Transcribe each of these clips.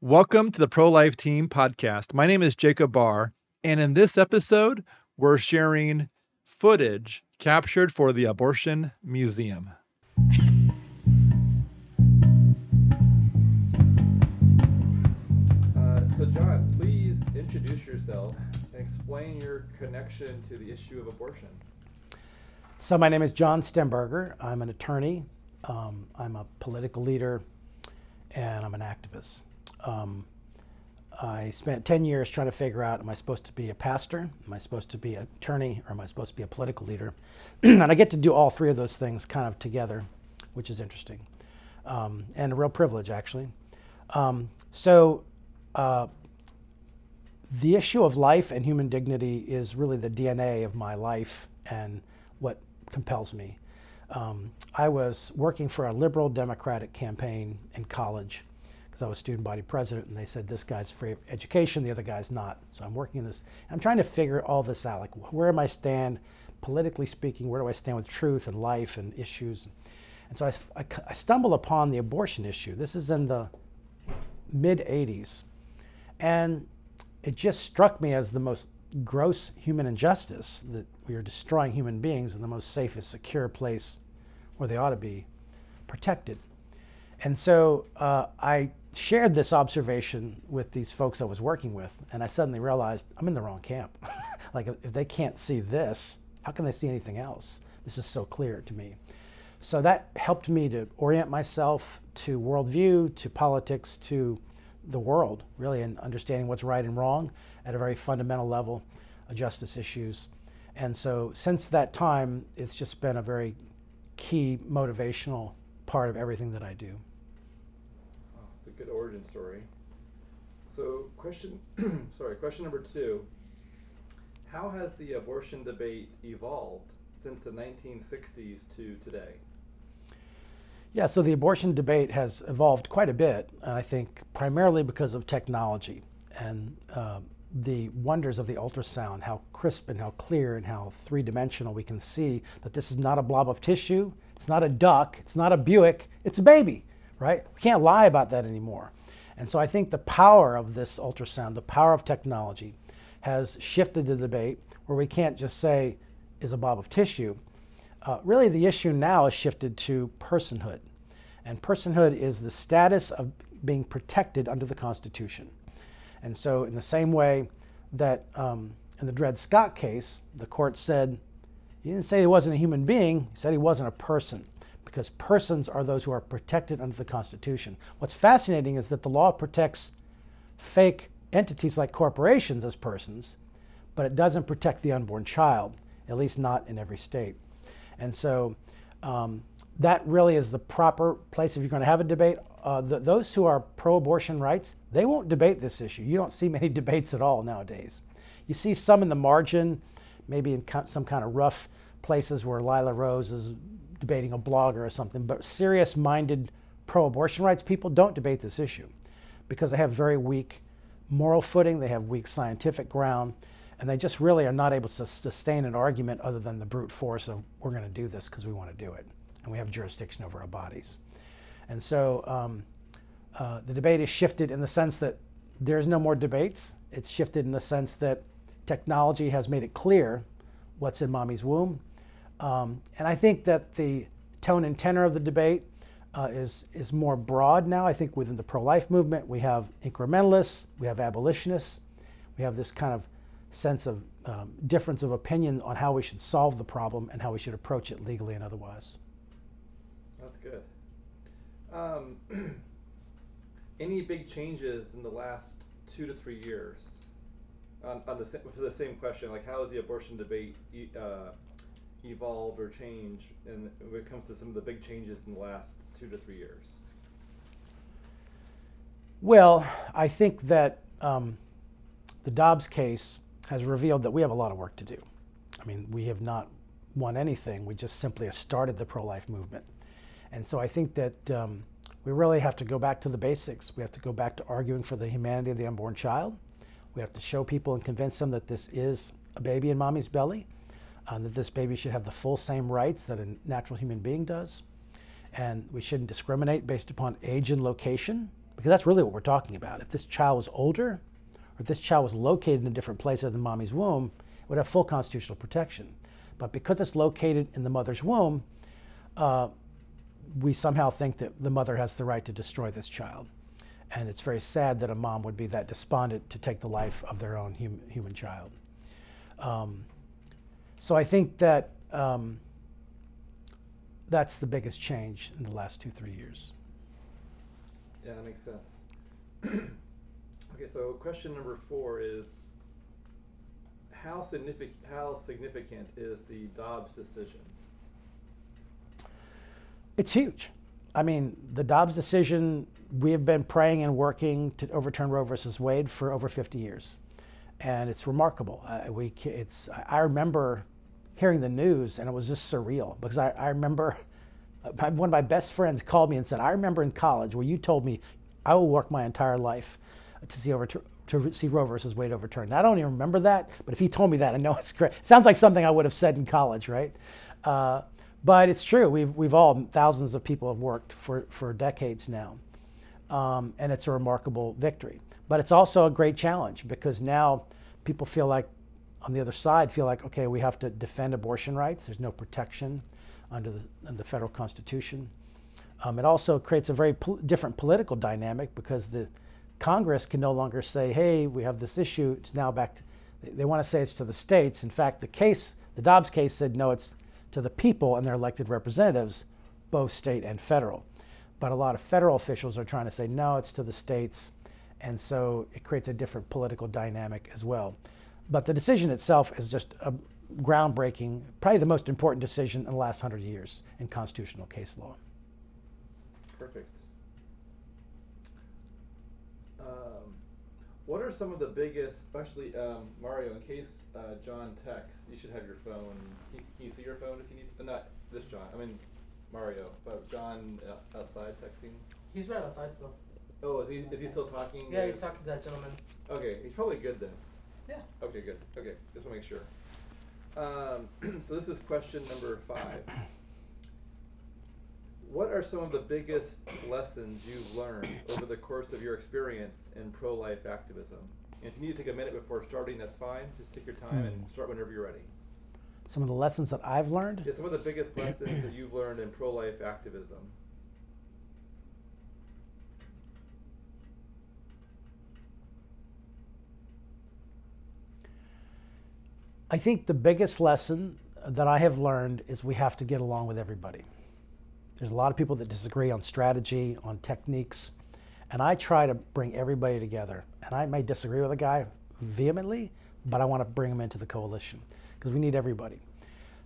Welcome to the Pro Life Team podcast. My name is Jacob Barr, and in this episode, we're sharing footage captured for the Abortion Museum. Uh, so, John, please introduce yourself and explain your connection to the issue of abortion. So, my name is John Stemberger. I'm an attorney, um, I'm a political leader, and I'm an activist. Um, I spent 10 years trying to figure out am I supposed to be a pastor? Am I supposed to be an attorney? Or am I supposed to be a political leader? and I get to do all three of those things kind of together, which is interesting um, and a real privilege, actually. Um, so, uh, the issue of life and human dignity is really the DNA of my life and what compels me. Um, I was working for a liberal Democratic campaign in college because I was student body president, and they said this guy's for education, the other guy's not. So I'm working in this. I'm trying to figure all this out. Like, where am I stand politically speaking? Where do I stand with truth and life and issues? And so I, I, I stumbled upon the abortion issue. This is in the mid 80s, and it just struck me as the most gross human injustice that we are destroying human beings in the most safest, secure place where they ought to be protected. And so uh, I shared this observation with these folks I was working with, and I suddenly realized I'm in the wrong camp. like, if they can't see this, how can they see anything else? This is so clear to me. So that helped me to orient myself to worldview, to politics, to the world, really, and understanding what's right and wrong at a very fundamental level, uh, justice issues. And so since that time, it's just been a very key motivational part of everything that I do good origin story. So, question, sorry, question number two. How has the abortion debate evolved since the 1960s to today? Yeah, so the abortion debate has evolved quite a bit, and I think primarily because of technology and uh, the wonders of the ultrasound, how crisp and how clear and how three dimensional we can see that this is not a blob of tissue, it's not a duck, it's not a Buick, it's a baby right? We can't lie about that anymore. And so I think the power of this ultrasound, the power of technology, has shifted the debate where we can't just say, is a blob of tissue. Uh, really, the issue now is shifted to personhood. And personhood is the status of being protected under the Constitution. And so, in the same way that um, in the Dred Scott case, the court said, he didn't say he wasn't a human being, he said he wasn't a person because persons are those who are protected under the Constitution. What's fascinating is that the law protects fake entities like corporations as persons, but it doesn't protect the unborn child, at least not in every state. And so um, that really is the proper place if you're going to have a debate. Uh, the, those who are pro abortion rights, they won't debate this issue. You don't see many debates at all nowadays. You see some in the margin, maybe in some kind of rough places where Lila Rose is debating a blogger or something, but serious minded pro abortion rights people don't debate this issue because they have very weak moral footing, they have weak scientific ground, and they just really are not able to sustain an argument other than the brute force of we're going to do this because we want to do it and we have jurisdiction over our bodies. And so um, uh, the debate is shifted in the sense that there's no more debates. It's shifted in the sense that technology has made it clear what's in mommy's womb um, and I think that the tone and tenor of the debate uh, is, is more broad now. I think within the pro life movement, we have incrementalists, we have abolitionists, we have this kind of sense of um, difference of opinion on how we should solve the problem and how we should approach it legally and otherwise. That's good. Um, any big changes in the last two to three years on, on the, for the same question? Like, how has the abortion debate uh, evolved or change in, when it comes to some of the big changes in the last two to three years? Well, I think that um, the Dobbs case has revealed that we have a lot of work to do. I mean, we have not won anything. We just simply started the pro life movement. And so I think that um, we really have to go back to the basics. We have to go back to arguing for the humanity of the unborn child. We have to show people and convince them that this is a baby in mommy's belly uh, that this baby should have the full same rights that a natural human being does. And we shouldn't discriminate based upon age and location because that's really what we're talking about. If this child was older, or if this child was located in a different place other than mommy's womb, it would have full constitutional protection. But because it's located in the mother's womb, uh, we somehow think that the mother has the right to destroy this child. And it's very sad that a mom would be that despondent to take the life of their own hum- human child. Um, so I think that um, that's the biggest change in the last two, three years. Yeah, that makes sense. okay, so question number four is how significant how significant is the Dobbs decision? It's huge. I mean, the Dobbs decision, we have been praying and working to overturn Roe versus Wade for over 50 years. And it's remarkable. Uh, we, it's, I remember hearing the news and it was just surreal because I, I remember uh, one of my best friends called me and said, I remember in college where you told me I will work my entire life to see overturn, to see Roe versus Wade overturned. I don't even remember that, but if he told me that, I know it's great. Sounds like something I would have said in college, right? Uh, but it's true. We've, we've all, thousands of people have worked for, for decades now. Um, and it's a remarkable victory. But it's also a great challenge because now people feel like, on the other side, feel like, okay, we have to defend abortion rights. There's no protection under the, under the federal constitution. Um, it also creates a very pol- different political dynamic because the Congress can no longer say, hey, we have this issue. It's now back to, they, they want to say it's to the states. In fact, the case, the Dobbs case said, no, it's to the people and their elected representatives, both state and federal. But a lot of federal officials are trying to say, no, it's to the states. And so it creates a different political dynamic as well. But the decision itself is just a groundbreaking, probably the most important decision in the last hundred years in constitutional case law. Perfect. Um, what are some of the biggest, especially um, Mario, in case uh, John texts, you should have your phone. Can, can you see your phone if you need to? Not this John, I mean Mario, but John uh, outside texting? He's right outside still. Oh, is he, is he still talking? Yeah, he's talking to that gentleman. Okay, he's probably good then. Yeah. Okay, good. Okay, just want to make sure. Um, so this is question number five. What are some of the biggest lessons you've learned over the course of your experience in pro-life activism? And if you need to take a minute before starting, that's fine. Just take your time and Hmm. start whenever you're ready. Some of the lessons that I've learned. Yeah, some of the biggest lessons that you've learned in pro-life activism. I think the biggest lesson that I have learned is we have to get along with everybody. There's a lot of people that disagree on strategy, on techniques, and I try to bring everybody together. And I may disagree with a guy vehemently, but I want to bring him into the coalition because we need everybody.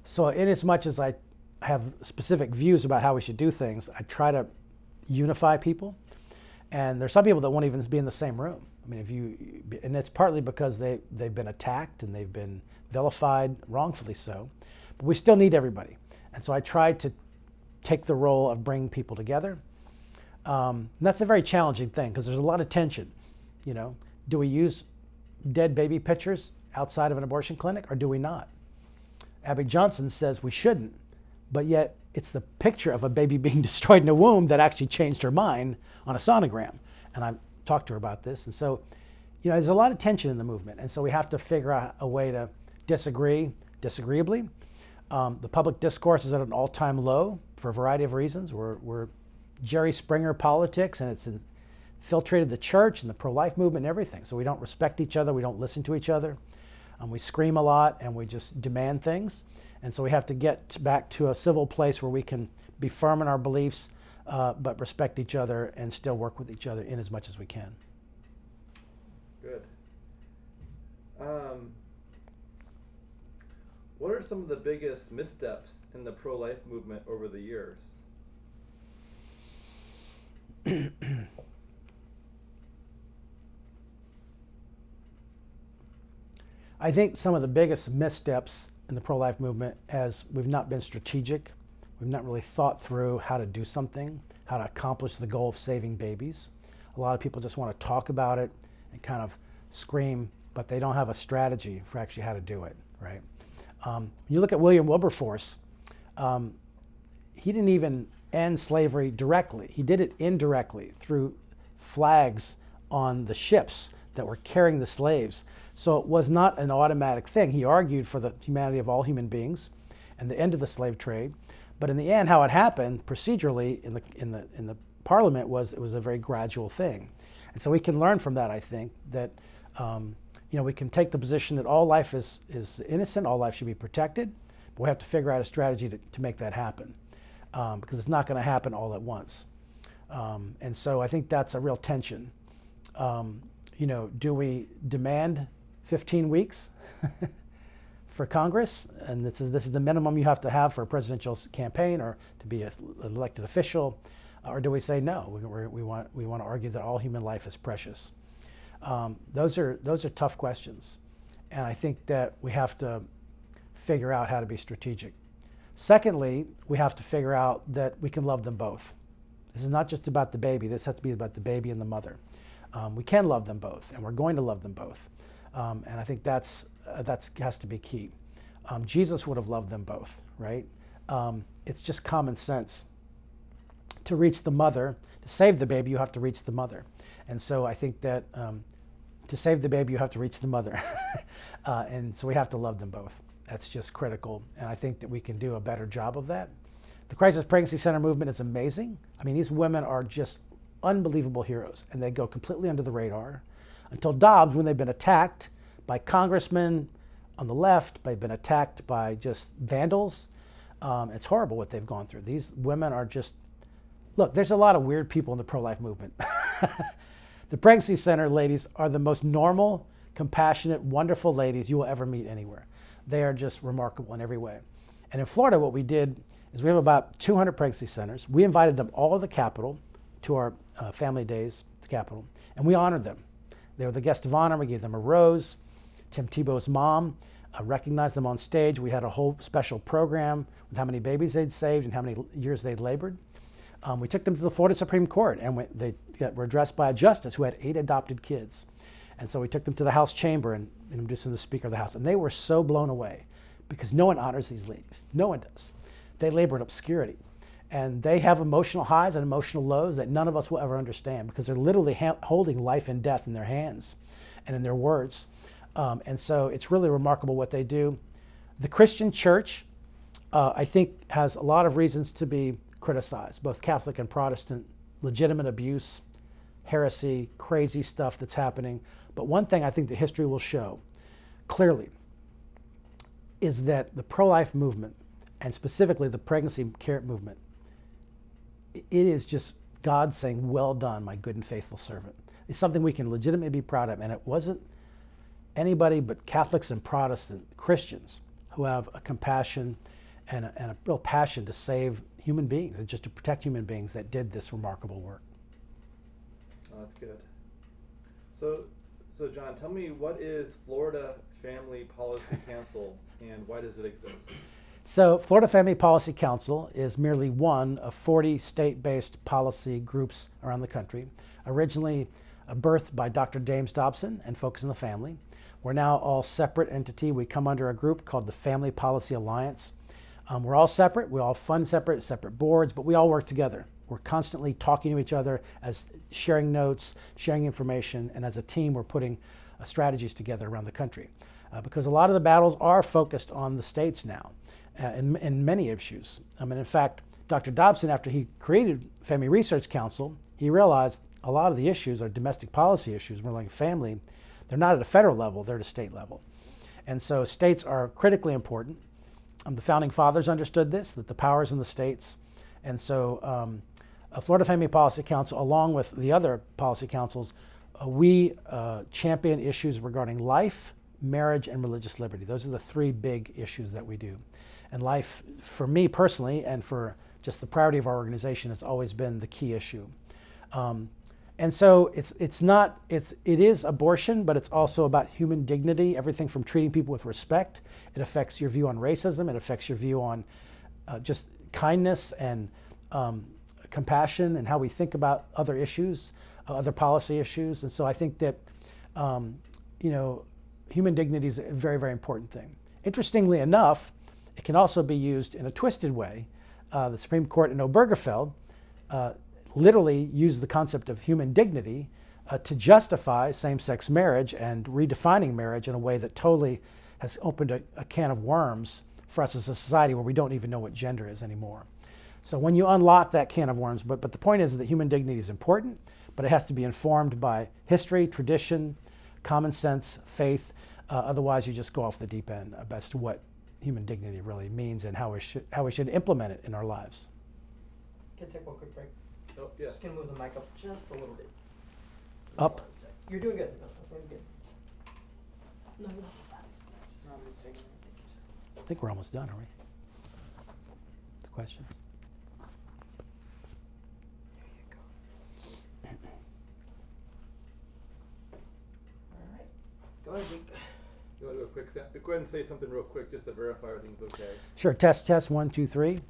So, in as much as I have specific views about how we should do things, I try to unify people. And there's some people that won't even be in the same room. I mean, if you, and it's partly because they, they've been attacked and they've been vilified, wrongfully so. But we still need everybody. And so I try to take the role of bringing people together. Um, that's a very challenging thing because there's a lot of tension. You know, do we use dead baby pictures outside of an abortion clinic or do we not? Abby Johnson says we shouldn't, but yet it's the picture of a baby being destroyed in a womb that actually changed her mind on a sonogram. And I talked to her about this. And so, you know, there's a lot of tension in the movement. And so we have to figure out a way to disagree disagreeably. Um, the public discourse is at an all time low for a variety of reasons. We're, we're Jerry Springer politics, and it's infiltrated the church and the pro life movement and everything. So we don't respect each other, we don't listen to each other. Um, we scream a lot and we just demand things. And so we have to get back to a civil place where we can be firm in our beliefs, uh, but respect each other and still work with each other in as much as we can. Good. Um, what are some of the biggest missteps in the pro-life movement over the years? I think some of the biggest missteps in the pro life movement as we've not been strategic. We've not really thought through how to do something, how to accomplish the goal of saving babies. A lot of people just want to talk about it and kind of scream, but they don't have a strategy for actually how to do it, right? Um, when you look at William Wilberforce, um, he didn't even end slavery directly. He did it indirectly through flags on the ships that were carrying the slaves. So it was not an automatic thing. He argued for the humanity of all human beings and the end of the slave trade. But in the end, how it happened procedurally in the, in the, in the parliament was it was a very gradual thing. And so we can learn from that, I think, that um, you know, we can take the position that all life is, is innocent, all life should be protected, but we have to figure out a strategy to, to make that happen um, because it's not going to happen all at once. Um, and so I think that's a real tension. Um, you know, do we demand 15 weeks for Congress? And this is, this is the minimum you have to have for a presidential campaign or to be an elected official. Or do we say no? We, we, want, we want to argue that all human life is precious. Um, those, are, those are tough questions. And I think that we have to figure out how to be strategic. Secondly, we have to figure out that we can love them both. This is not just about the baby, this has to be about the baby and the mother. Um, we can love them both, and we're going to love them both. Um, and I think that's, uh, that has to be key. Um, Jesus would have loved them both, right? Um, it's just common sense. To reach the mother, to save the baby, you have to reach the mother. And so I think that um, to save the baby, you have to reach the mother. uh, and so we have to love them both. That's just critical. And I think that we can do a better job of that. The Crisis Pregnancy Center movement is amazing. I mean, these women are just unbelievable heroes, and they go completely under the radar until Dobbs, when they've been attacked by congressmen on the left, they've been attacked by just vandals. Um, it's horrible what they've gone through. These women are just, look, there's a lot of weird people in the pro life movement. the pregnancy center ladies are the most normal, compassionate, wonderful ladies you will ever meet anywhere. They are just remarkable in every way. And in Florida, what we did is we have about 200 pregnancy centers. We invited them all to the Capitol to our uh, family days at the Capitol, and we honored them. They were the guest of honor. We gave them a rose. Tim Tebow's mom uh, recognized them on stage. We had a whole special program with how many babies they'd saved and how many years they'd labored. Um, we took them to the Florida Supreme Court, and we, they were addressed by a justice who had eight adopted kids. And so we took them to the House chamber and introduced them to the Speaker of the House. And they were so blown away because no one honors these ladies. No one does. They labor in obscurity. And they have emotional highs and emotional lows that none of us will ever understand because they're literally ha- holding life and death in their hands and in their words. Um, and so it's really remarkable what they do. The Christian church, uh, I think, has a lot of reasons to be criticized, both Catholic and Protestant, legitimate abuse, heresy, crazy stuff that's happening. But one thing I think the history will show clearly is that the pro life movement, and specifically the pregnancy care movement, it is just God saying, Well done, my good and faithful servant. It's something we can legitimately be proud of. And it wasn't anybody but Catholics and Protestant Christians who have a compassion and a, and a real passion to save human beings and just to protect human beings that did this remarkable work. Oh, that's good. So, so John, tell me what is Florida Family Policy Council and why does it exist? So, Florida Family Policy Council is merely one of 40 state based policy groups around the country. Originally birthed by Dr. James Dobson and Focus on the Family. We're now all separate entity. We come under a group called the Family Policy Alliance. Um, we're all separate. We all fund separate, separate boards, but we all work together. We're constantly talking to each other as sharing notes, sharing information, and as a team, we're putting uh, strategies together around the country. Uh, because a lot of the battles are focused on the states now uh, in, in many issues. I mean, in fact, Dr. Dobson, after he created Family Research Council, he realized a lot of the issues are domestic policy issues, more like family. They're not at a federal level, they're at a state level. And so states are critically important. Um, the founding fathers understood this, that the powers in the states. And so um, Florida Family Policy Council, along with the other policy councils, uh, we uh, champion issues regarding life, marriage, and religious liberty. Those are the three big issues that we do. And life, for me personally, and for just the priority of our organization, has always been the key issue. Um, and so it's it's not it's it is abortion, but it's also about human dignity. Everything from treating people with respect. It affects your view on racism. It affects your view on uh, just kindness and um, compassion and how we think about other issues, uh, other policy issues. And so I think that um, you know human dignity is a very very important thing. Interestingly enough, it can also be used in a twisted way. Uh, the Supreme Court in Obergefell uh, literally used the concept of human dignity uh, to justify same sex marriage and redefining marriage in a way that totally has opened a, a can of worms for us as a society where we don't even know what gender is anymore. So when you unlock that can of worms, but, but the point is that human dignity is important, but it has to be informed by history, tradition, common sense, faith. Uh, otherwise, you just go off the deep end as to what human dignity really means and how we should, how we should implement it in our lives. Can take one quick break. Oh, yeah. Just gonna move the mic up just a little bit. Up. One sec. You're doing good. No, everything's good. No, no, it's not. No, I'm just taking it. Thank you, sir. I think we're almost done, are we? The questions? There you go. All right. Go ahead, Jake. You want to do a quick, sa- go ahead and say something real quick just to verify everything's okay. Sure. Test, test, one, two, three.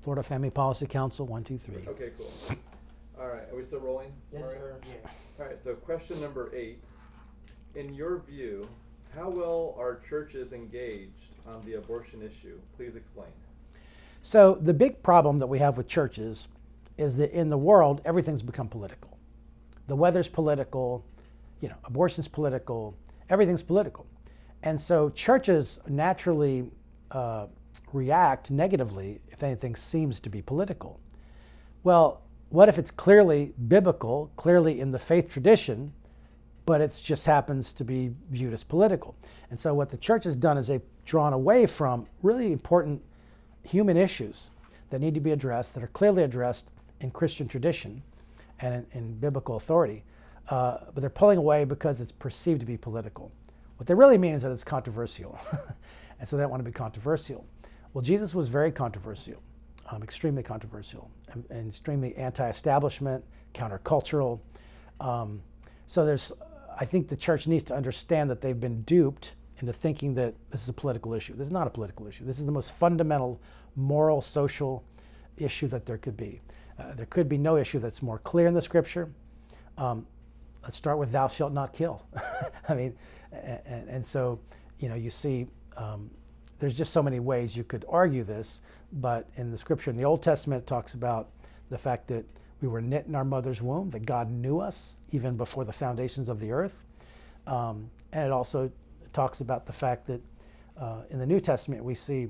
Florida Family Policy Council, one, two, three. Okay, cool. All right, are we still rolling? Yes, All right. sir. Yeah. All right, so question number eight. In your view, how well are churches engaged on the abortion issue? Please explain. So the big problem that we have with churches is that in the world everything's become political. The weather's political, you know, abortion's political, everything's political, and so churches naturally uh, react negatively if anything seems to be political. Well, what if it's clearly biblical, clearly in the faith tradition, but it just happens to be viewed as political? And so what the church has done is they've drawn away from really important human issues that need to be addressed, that are clearly addressed in Christian tradition and in, in biblical authority, uh, but they're pulling away because it's perceived to be political. What they really mean is that it's controversial, and so they don't want to be controversial. Well, Jesus was very controversial, um, extremely controversial, and, and extremely anti-establishment, countercultural. Um, so there's, I think the church needs to understand that they've been duped into thinking that this is a political issue. This is not a political issue. This is the most fundamental moral, social issue that there could be. Uh, there could be no issue that's more clear in the scripture. Um, let's start with "Thou shalt not kill." I mean, and, and, so you know, you see, um, there's just so many ways you could argue this, but in the scripture in the Old Testament, it talks about the fact that we were knit in our mother's womb, that God knew us even before the foundations of the earth, um, and it also talks about the fact that uh, in the New Testament we see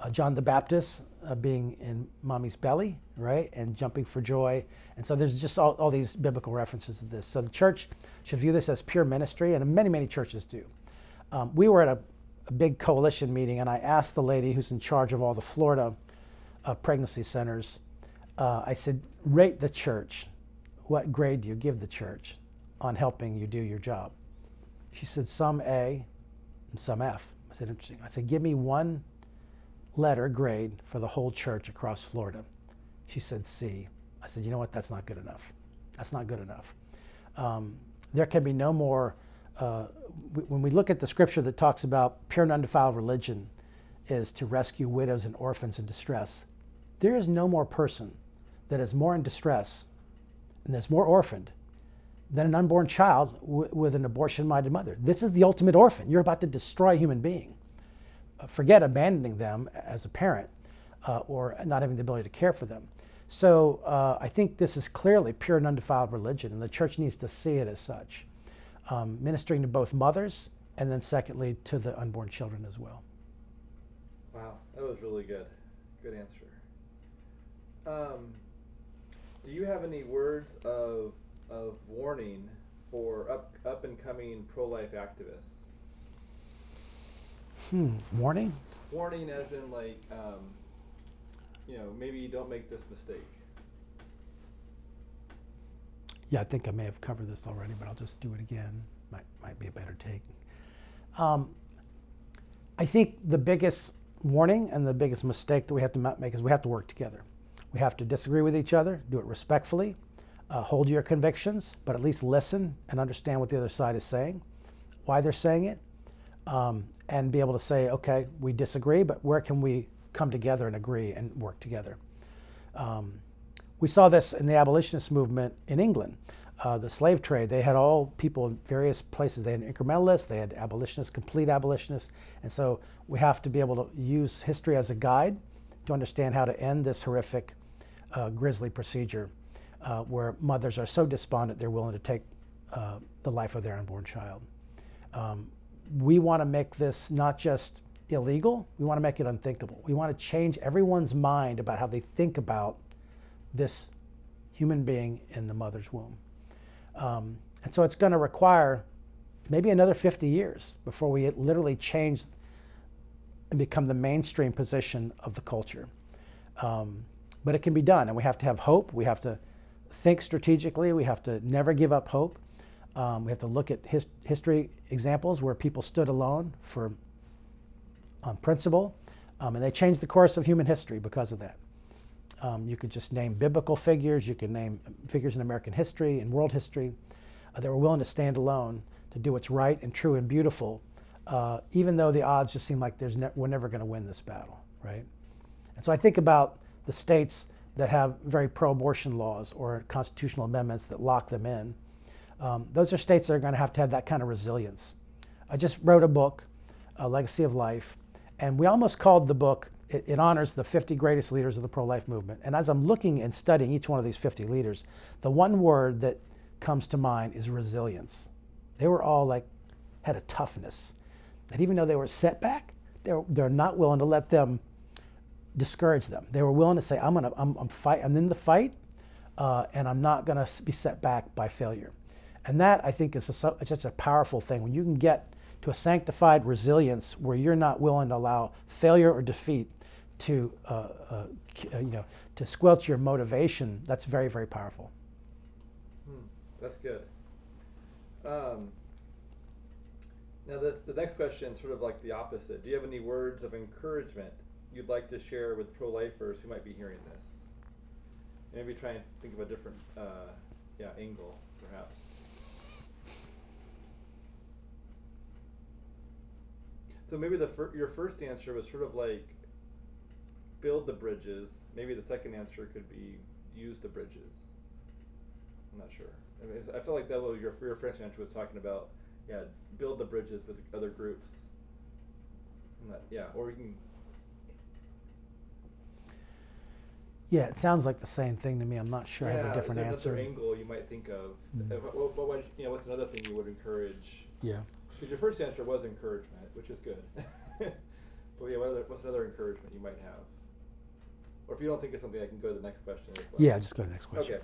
uh, John the Baptist uh, being in mommy's belly, right, and jumping for joy. And so there's just all, all these biblical references to this. So the church should view this as pure ministry, and many, many churches do. Um, we were at a, a, big coalition meeting, and I asked the lady who's in charge of all the Florida uh, pregnancy centers, uh, I said, rate the church. What grade do you give the church on helping you do your job? She said, some A and some F. I said, interesting. I said, give me one letter grade for the whole church across Florida. She said C. I said, you know what? That's not good enough. That's not good enough. Um, there can be no more. Uh, w- when we look at the scripture that talks about pure and undefiled religion is to rescue widows and orphans in distress, there is no more person that is more in distress and that's more orphaned than an unborn child w- with an abortion minded mother. This is the ultimate orphan. You're about to destroy a human being. Forget abandoning them as a parent uh, or not having the ability to care for them. So uh, I think this is clearly pure and undefiled religion, and the church needs to see it as such, um, ministering to both mothers and then, secondly, to the unborn children as well. Wow, that was really good. Good answer. Um, do you have any words of of warning for up up and coming pro life activists? Hmm. Warning? Warning, as in like, um, you know, maybe you don't make this mistake. Yeah, I think I may have covered this already, but I'll just do it again. Might might be a better take. Um, I think the biggest warning and the biggest mistake that we have to make is we have to work together. We have to disagree with each other, do it respectfully, uh, hold your convictions, but at least listen and understand what the other side is saying, why they're saying it, um, and be able to say, okay, we disagree, but where can we come together and agree and work together? Um, we saw this in the abolitionist movement in England. Uh, the slave trade, they had all people in various places. They had incrementalists, they had abolitionists, complete abolitionists. And so we have to be able to use history as a guide to understand how to end this horrific uh, grisly procedure uh, where mothers are so despondent they're willing to take uh, the life of their unborn child. Um, we want to make this not just illegal, we want to make it unthinkable. We want to change everyone's mind about how they think about this human being in the mother's womb. Um, and so it's going to require maybe another 50 years before we literally change and become the mainstream position of the culture. Um, but it can be done, and we have to have hope. We have to think strategically. We have to never give up hope. Um, we have to look at his, history examples where people stood alone for on principle, um, and they changed the course of human history because of that. Um, you could just name biblical figures. You could name figures in American history and world history uh, that were willing to stand alone to do what's right and true and beautiful, uh, even though the odds just seem like there's ne- we're never going to win this battle, right? And so I think about the states that have very pro-abortion laws or constitutional amendments that lock them in. Um, those are states that are going to have to have that kind of resilience. I just wrote a book, A Legacy of Life, and we almost called the book, it, it honors the 50 greatest leaders of the pro life movement. And as I'm looking and studying each one of these 50 leaders, the one word that comes to mind is resilience. They were all like, had a toughness that even though they were set back, they're, they're not willing to let them discourage them. They were willing to say, I'm, gonna, I'm, I'm, fight, I'm in the fight, uh, and I'm not going to be set back by failure. And that, I think, is a, such a powerful thing. When you can get to a sanctified resilience where you're not willing to allow failure or defeat to, uh, uh, you know, to squelch your motivation, that's very, very powerful. Hmm, that's good. Um, now, this, the next question is sort of like the opposite. Do you have any words of encouragement you'd like to share with pro-lifers who might be hearing this? Maybe try and think of a different, uh, yeah, angle, perhaps. So maybe the fir- your first answer was sort of like build the bridges. Maybe the second answer could be use the bridges. I'm not sure. I, mean, I feel like that was your your first answer was talking about yeah build the bridges with other groups. Not, yeah, or you can. Yeah, it sounds like the same thing to me. I'm not sure. Yeah, I have a different is there answer. Another angle you might think of. Mm. Uh, what, what, what, you know, what's another thing you would encourage? Yeah. Because your first answer was encouragement, which is good. but yeah, what other, what's another encouragement you might have? Or if you don't think of something, I can go to the next question as well. Yeah, just go to the next question. Okay.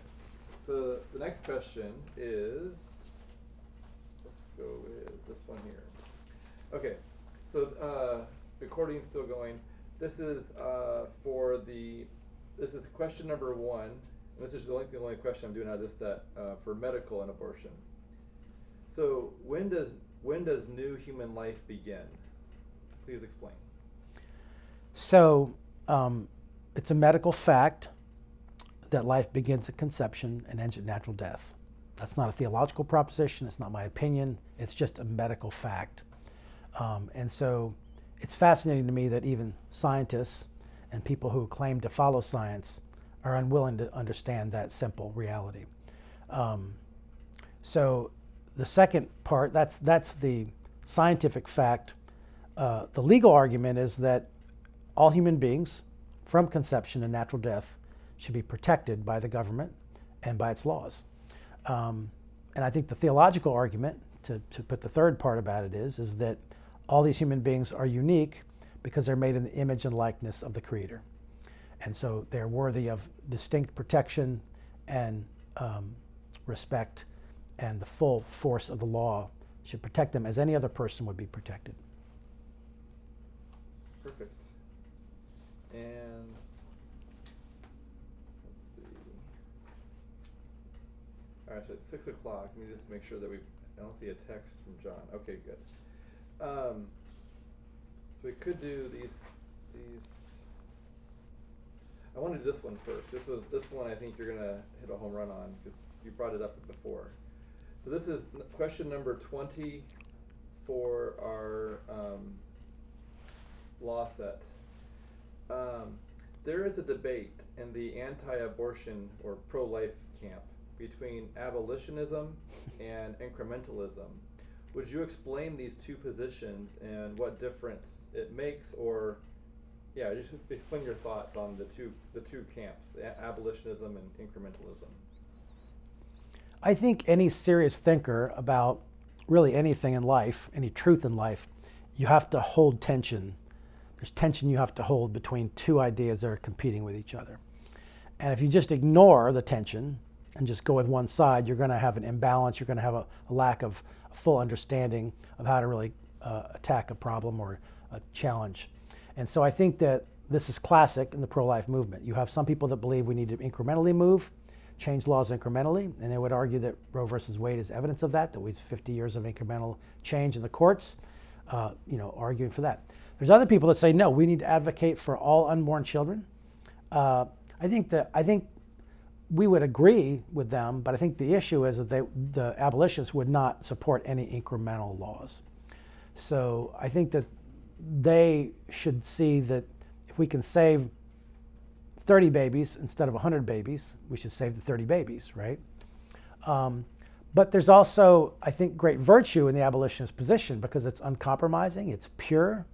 So the next question is, let's go with this one here. Okay, so uh, recording's still going. This is uh, for the, this is question number one. And this is the only, the only question I'm doing out of this set uh, for medical and abortion. So when does when does new human life begin? Please explain. So, um, it's a medical fact that life begins at conception and ends at natural death. That's not a theological proposition, it's not my opinion, it's just a medical fact. Um, and so, it's fascinating to me that even scientists and people who claim to follow science are unwilling to understand that simple reality. Um, so, the second part, that's, that's the scientific fact. Uh, the legal argument is that all human beings, from conception to natural death, should be protected by the government and by its laws. Um, and I think the theological argument, to, to put the third part about it, is, is that all these human beings are unique because they're made in the image and likeness of the Creator. And so they're worthy of distinct protection and um, respect and the full force of the law should protect them as any other person would be protected. Perfect. And let's see. All right, so it's six o'clock. Let me just make sure that we. I don't see a text from John. Okay, good. Um, so we could do these. These. I wanted this one first. This was this one. I think you're gonna hit a home run on because you brought it up before. So this is question number twenty for our um, law set. Um, there is a debate in the anti-abortion or pro-life camp between abolitionism and incrementalism. Would you explain these two positions and what difference it makes, or yeah, just explain your thoughts on the two the two camps, a- abolitionism and incrementalism. I think any serious thinker about really anything in life, any truth in life, you have to hold tension. There's tension you have to hold between two ideas that are competing with each other. And if you just ignore the tension and just go with one side, you're going to have an imbalance. You're going to have a, a lack of a full understanding of how to really uh, attack a problem or a challenge. And so I think that this is classic in the pro life movement. You have some people that believe we need to incrementally move, change laws incrementally, and they would argue that Roe versus Wade is evidence of that, that we have 50 years of incremental change in the courts, uh, you know, arguing for that. There's other people that say, no, we need to advocate for all unborn children. Uh, I think that I think we would agree with them, but I think the issue is that they, the abolitionists would not support any incremental laws. So I think that they should see that if we can save 30 babies instead of 100 babies, we should save the 30 babies, right? Um, but there's also, I think, great virtue in the abolitionist position because it's uncompromising, it's pure.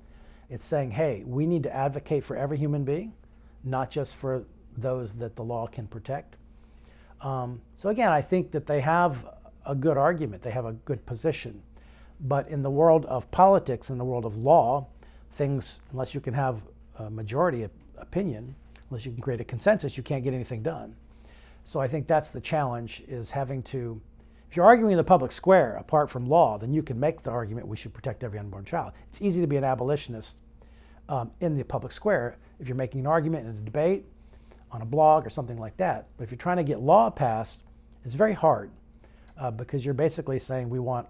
It's saying, hey, we need to advocate for every human being, not just for those that the law can protect. Um, so again, I think that they have a good argument, they have a good position. But in the world of politics, in the world of law, things, unless you can have a majority opinion, unless you can create a consensus, you can't get anything done. So I think that's the challenge is having to, if you're arguing in the public square apart from law, then you can make the argument we should protect every unborn child. It's easy to be an abolitionist um, in the public square if you're making an argument in a debate on a blog or something like that. But if you're trying to get law passed, it's very hard uh, because you're basically saying we want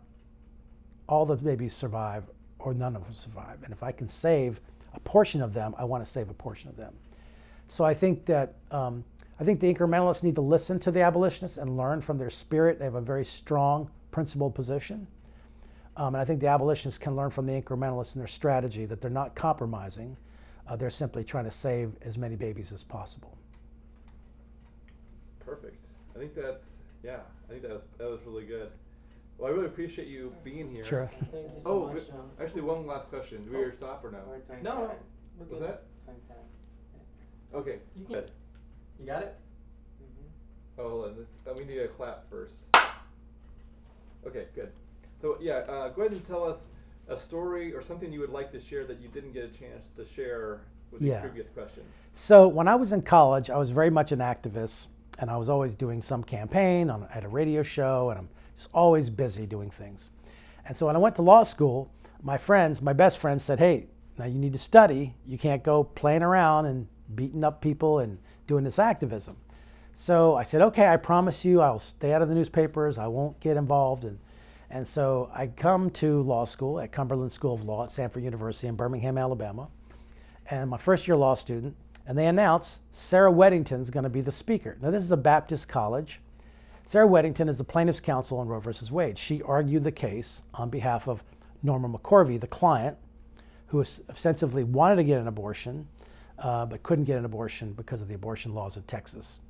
all the babies survive or none of them survive. And if I can save a portion of them, I want to save a portion of them. So I think that um, I think the incrementalists need to listen to the abolitionists and learn from their spirit. They have a very strong principled position. Um, and I think the abolitionists can learn from the incrementalists in their strategy that they're not compromising. Uh, they're simply trying to save as many babies as possible. Perfect. I think that's yeah. I think that was that was really good. Well, I really appreciate you being here. Sure. Thank you so Oh, much, we- John. actually, one last question. Do we Oh. stop or no? We're at No, no. 27. Was that? Twenty-seven minutes. Okay. You can- Good. You got it? Mm-hmm. Oh, hold on. Let's, uh, we need a clap first. Okay, good. So yeah, uh, go ahead and tell us a story or something you would like to share that you didn't get a chance to share with these previous questions. So when I was in college, I was very much an activist, and I was always doing some campaign on, at a radio show, and I'm just always busy doing things. And so when I went to law school, my friends, my best friends, said, "Hey, now you need to study. You can't go playing around and beating up people and doing this activism." So I said, "Okay, I promise you, I'll stay out of the newspapers. I won't get involved." And and so I come to law school at Cumberland School of Law at Samford University in Birmingham, Alabama and my first year law student, and they announce Sarah Weddington's going to be the speaker. Now, this is a Baptist college. Sarah Weddington is the plaintiff's counsel in Roe versus Wade. She argued the case on behalf of Norma McCorvey, the client, who ostensibly wanted to get an abortion, uh, but couldn't get an abortion because of the abortion laws of Texas.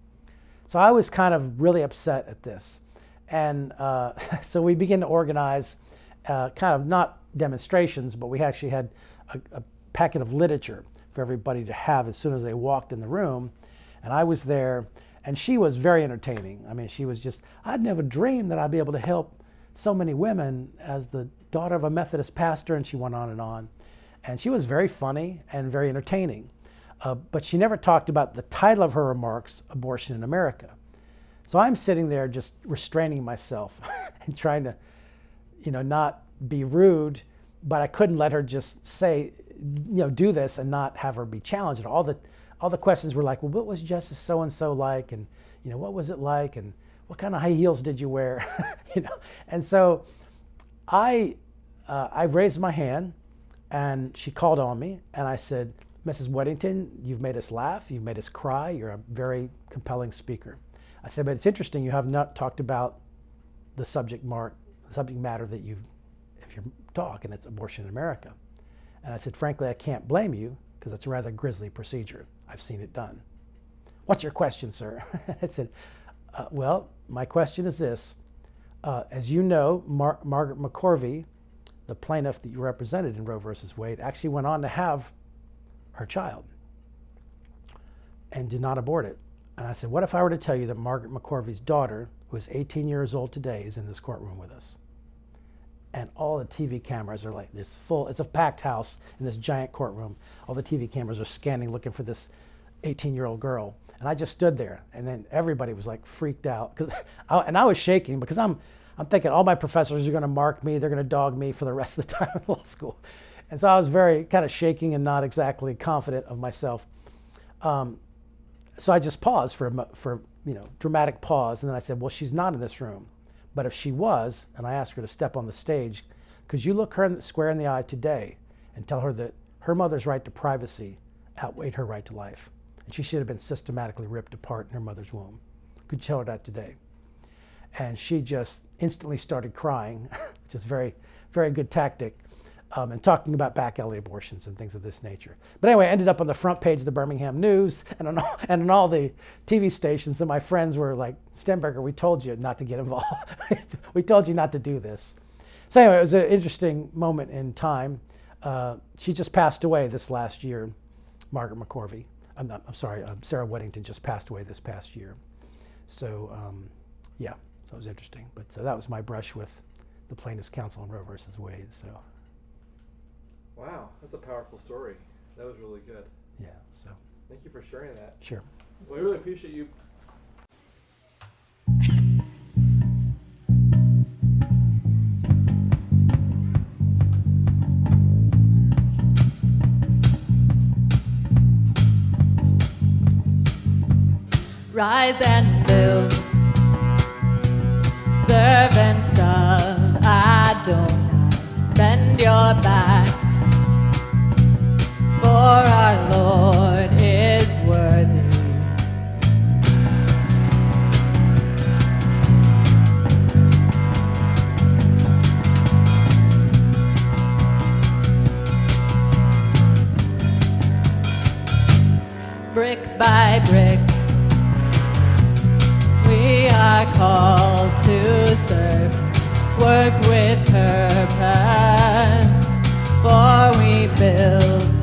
So I was kind of really upset at this. And uh, so we began to organize uh, kind of not demonstrations, but we actually had a, a packet of literature for everybody to have as soon as they walked in the room. And I was there, and she was very entertaining. I mean, she was just, I'd never dreamed that I'd be able to help so many women as the daughter of a Methodist pastor, and she went on and on. And she was very funny and very entertaining. Uh, but she never talked about the title of her remarks, Abortion in America. So I'm sitting there just restraining myself and trying to, you know, not be rude, but I couldn't let her just say, you know, do this and not have her be challenged. All the, all the questions were like, well, what was Justice so and so like, and you know, what was it like, and what kind of high heels did you wear, you know? And so, I, uh, I raised my hand, and she called on me, and I said, Mrs. Weddington, you've made us laugh, you've made us cry, you're a very compelling speaker. I said, but it's interesting you have not talked about the subject mark, subject matter that you've, if you talk, and it's abortion in America. And I said, frankly, I can't blame you because it's a rather grisly procedure. I've seen it done. What's your question, sir? I said, uh, well, my question is this. Uh, as you know, Mar- Margaret McCorvey, the plaintiff that you represented in Roe versus Wade, actually went on to have her child. and did not abort it. And I said, What if I were to tell you that Margaret McCorvey's daughter, who is 18 years old today, is in this courtroom with us? And all the TV cameras are like this full, it's a packed house in this giant courtroom. All the TV cameras are scanning, looking for this 18 year old girl. And I just stood there, and then everybody was like freaked out. Cause and I was shaking because I'm, I'm thinking all my professors are going to mark me, they're going to dog me for the rest of the time in law school. And so I was very kind of shaking and not exactly confident of myself. Um, so I just paused for a, for you know dramatic pause, and then I said, "Well, she's not in this room, but if she was," and I asked her to step on the stage, could you look her in the, square in the eye today and tell her that her mother's right to privacy outweighed her right to life, and she should have been systematically ripped apart in her mother's womb? Could you tell her that today? And she just instantly started crying, which is very, very good tactic um, and talking about back alley abortions and things of this nature. But anyway, I ended up on the front page of the Birmingham News and on all, and on all the TV stations. And my friends were like, Stemberger, we told you not to get involved. we told you not to do this. So anyway, it was an interesting moment in time. Uh, she just passed away this last year, Margaret McCorvey. I'm, not, I'm sorry, uh, Sarah Weddington just passed away this past year. So um, yeah, so it was interesting. But so that was my brush with the plaintiff's counsel in Roe versus Wade. So. Wow, that's a powerful story. That was really good. Yeah, so Thank you for sharing that. sure. We really appreciate you. Rise and build. Servants of Adonai, bend your brick by brick. We are called to serve, work with purpose, for we build.